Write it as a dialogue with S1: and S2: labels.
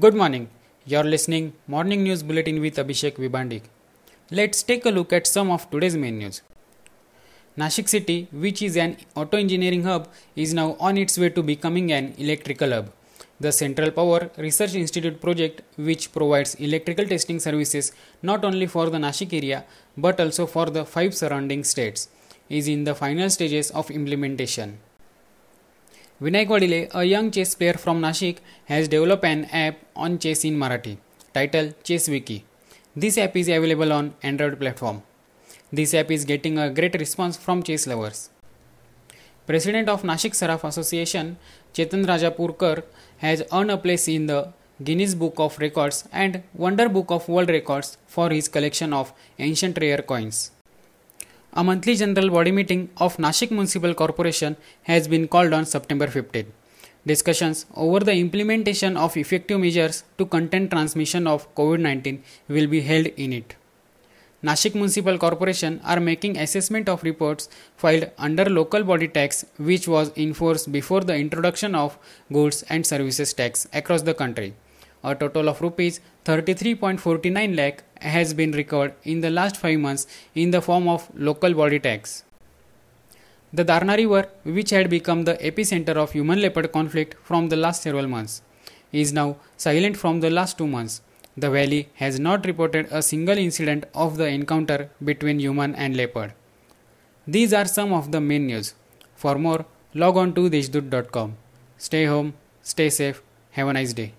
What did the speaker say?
S1: Good morning. You're listening Morning News Bulletin with Abhishek Vibandik. Let's take a look at some of today's main news. Nashik City, which is an auto engineering hub, is now on its way to becoming an electrical hub. The Central Power Research Institute project, which provides electrical testing services not only for the Nashik area but also for the five surrounding states, is in the final stages of implementation. Vinayak Vadile, a young chess player from Nashik, has developed an app on chess in Marathi titled Chess Wiki. This app is available on Android platform. This app is getting a great response from chess lovers. President of Nashik Saraf Association, Chetan Rajapurkar, has earned a place in the Guinness Book of Records and Wonder Book of World Records for his collection of ancient rare coins. A monthly general body meeting of Nashik Municipal Corporation has been called on September 15. Discussions over the implementation of effective measures to contain transmission of COVID-19 will be held in it. Nashik Municipal Corporation are making assessment of reports filed under local body tax which was enforced before the introduction of goods and services tax across the country. A total of rupees 33.49 lakh has been recovered in the last 5 months in the form of local body tax. The Darna River, which had become the epicenter of human leopard conflict from the last several months, is now silent from the last 2 months. The valley has not reported a single incident of the encounter between human and leopard. These are some of the main news. For more, log on to deshdoot.com. Stay home, stay safe, have a nice day.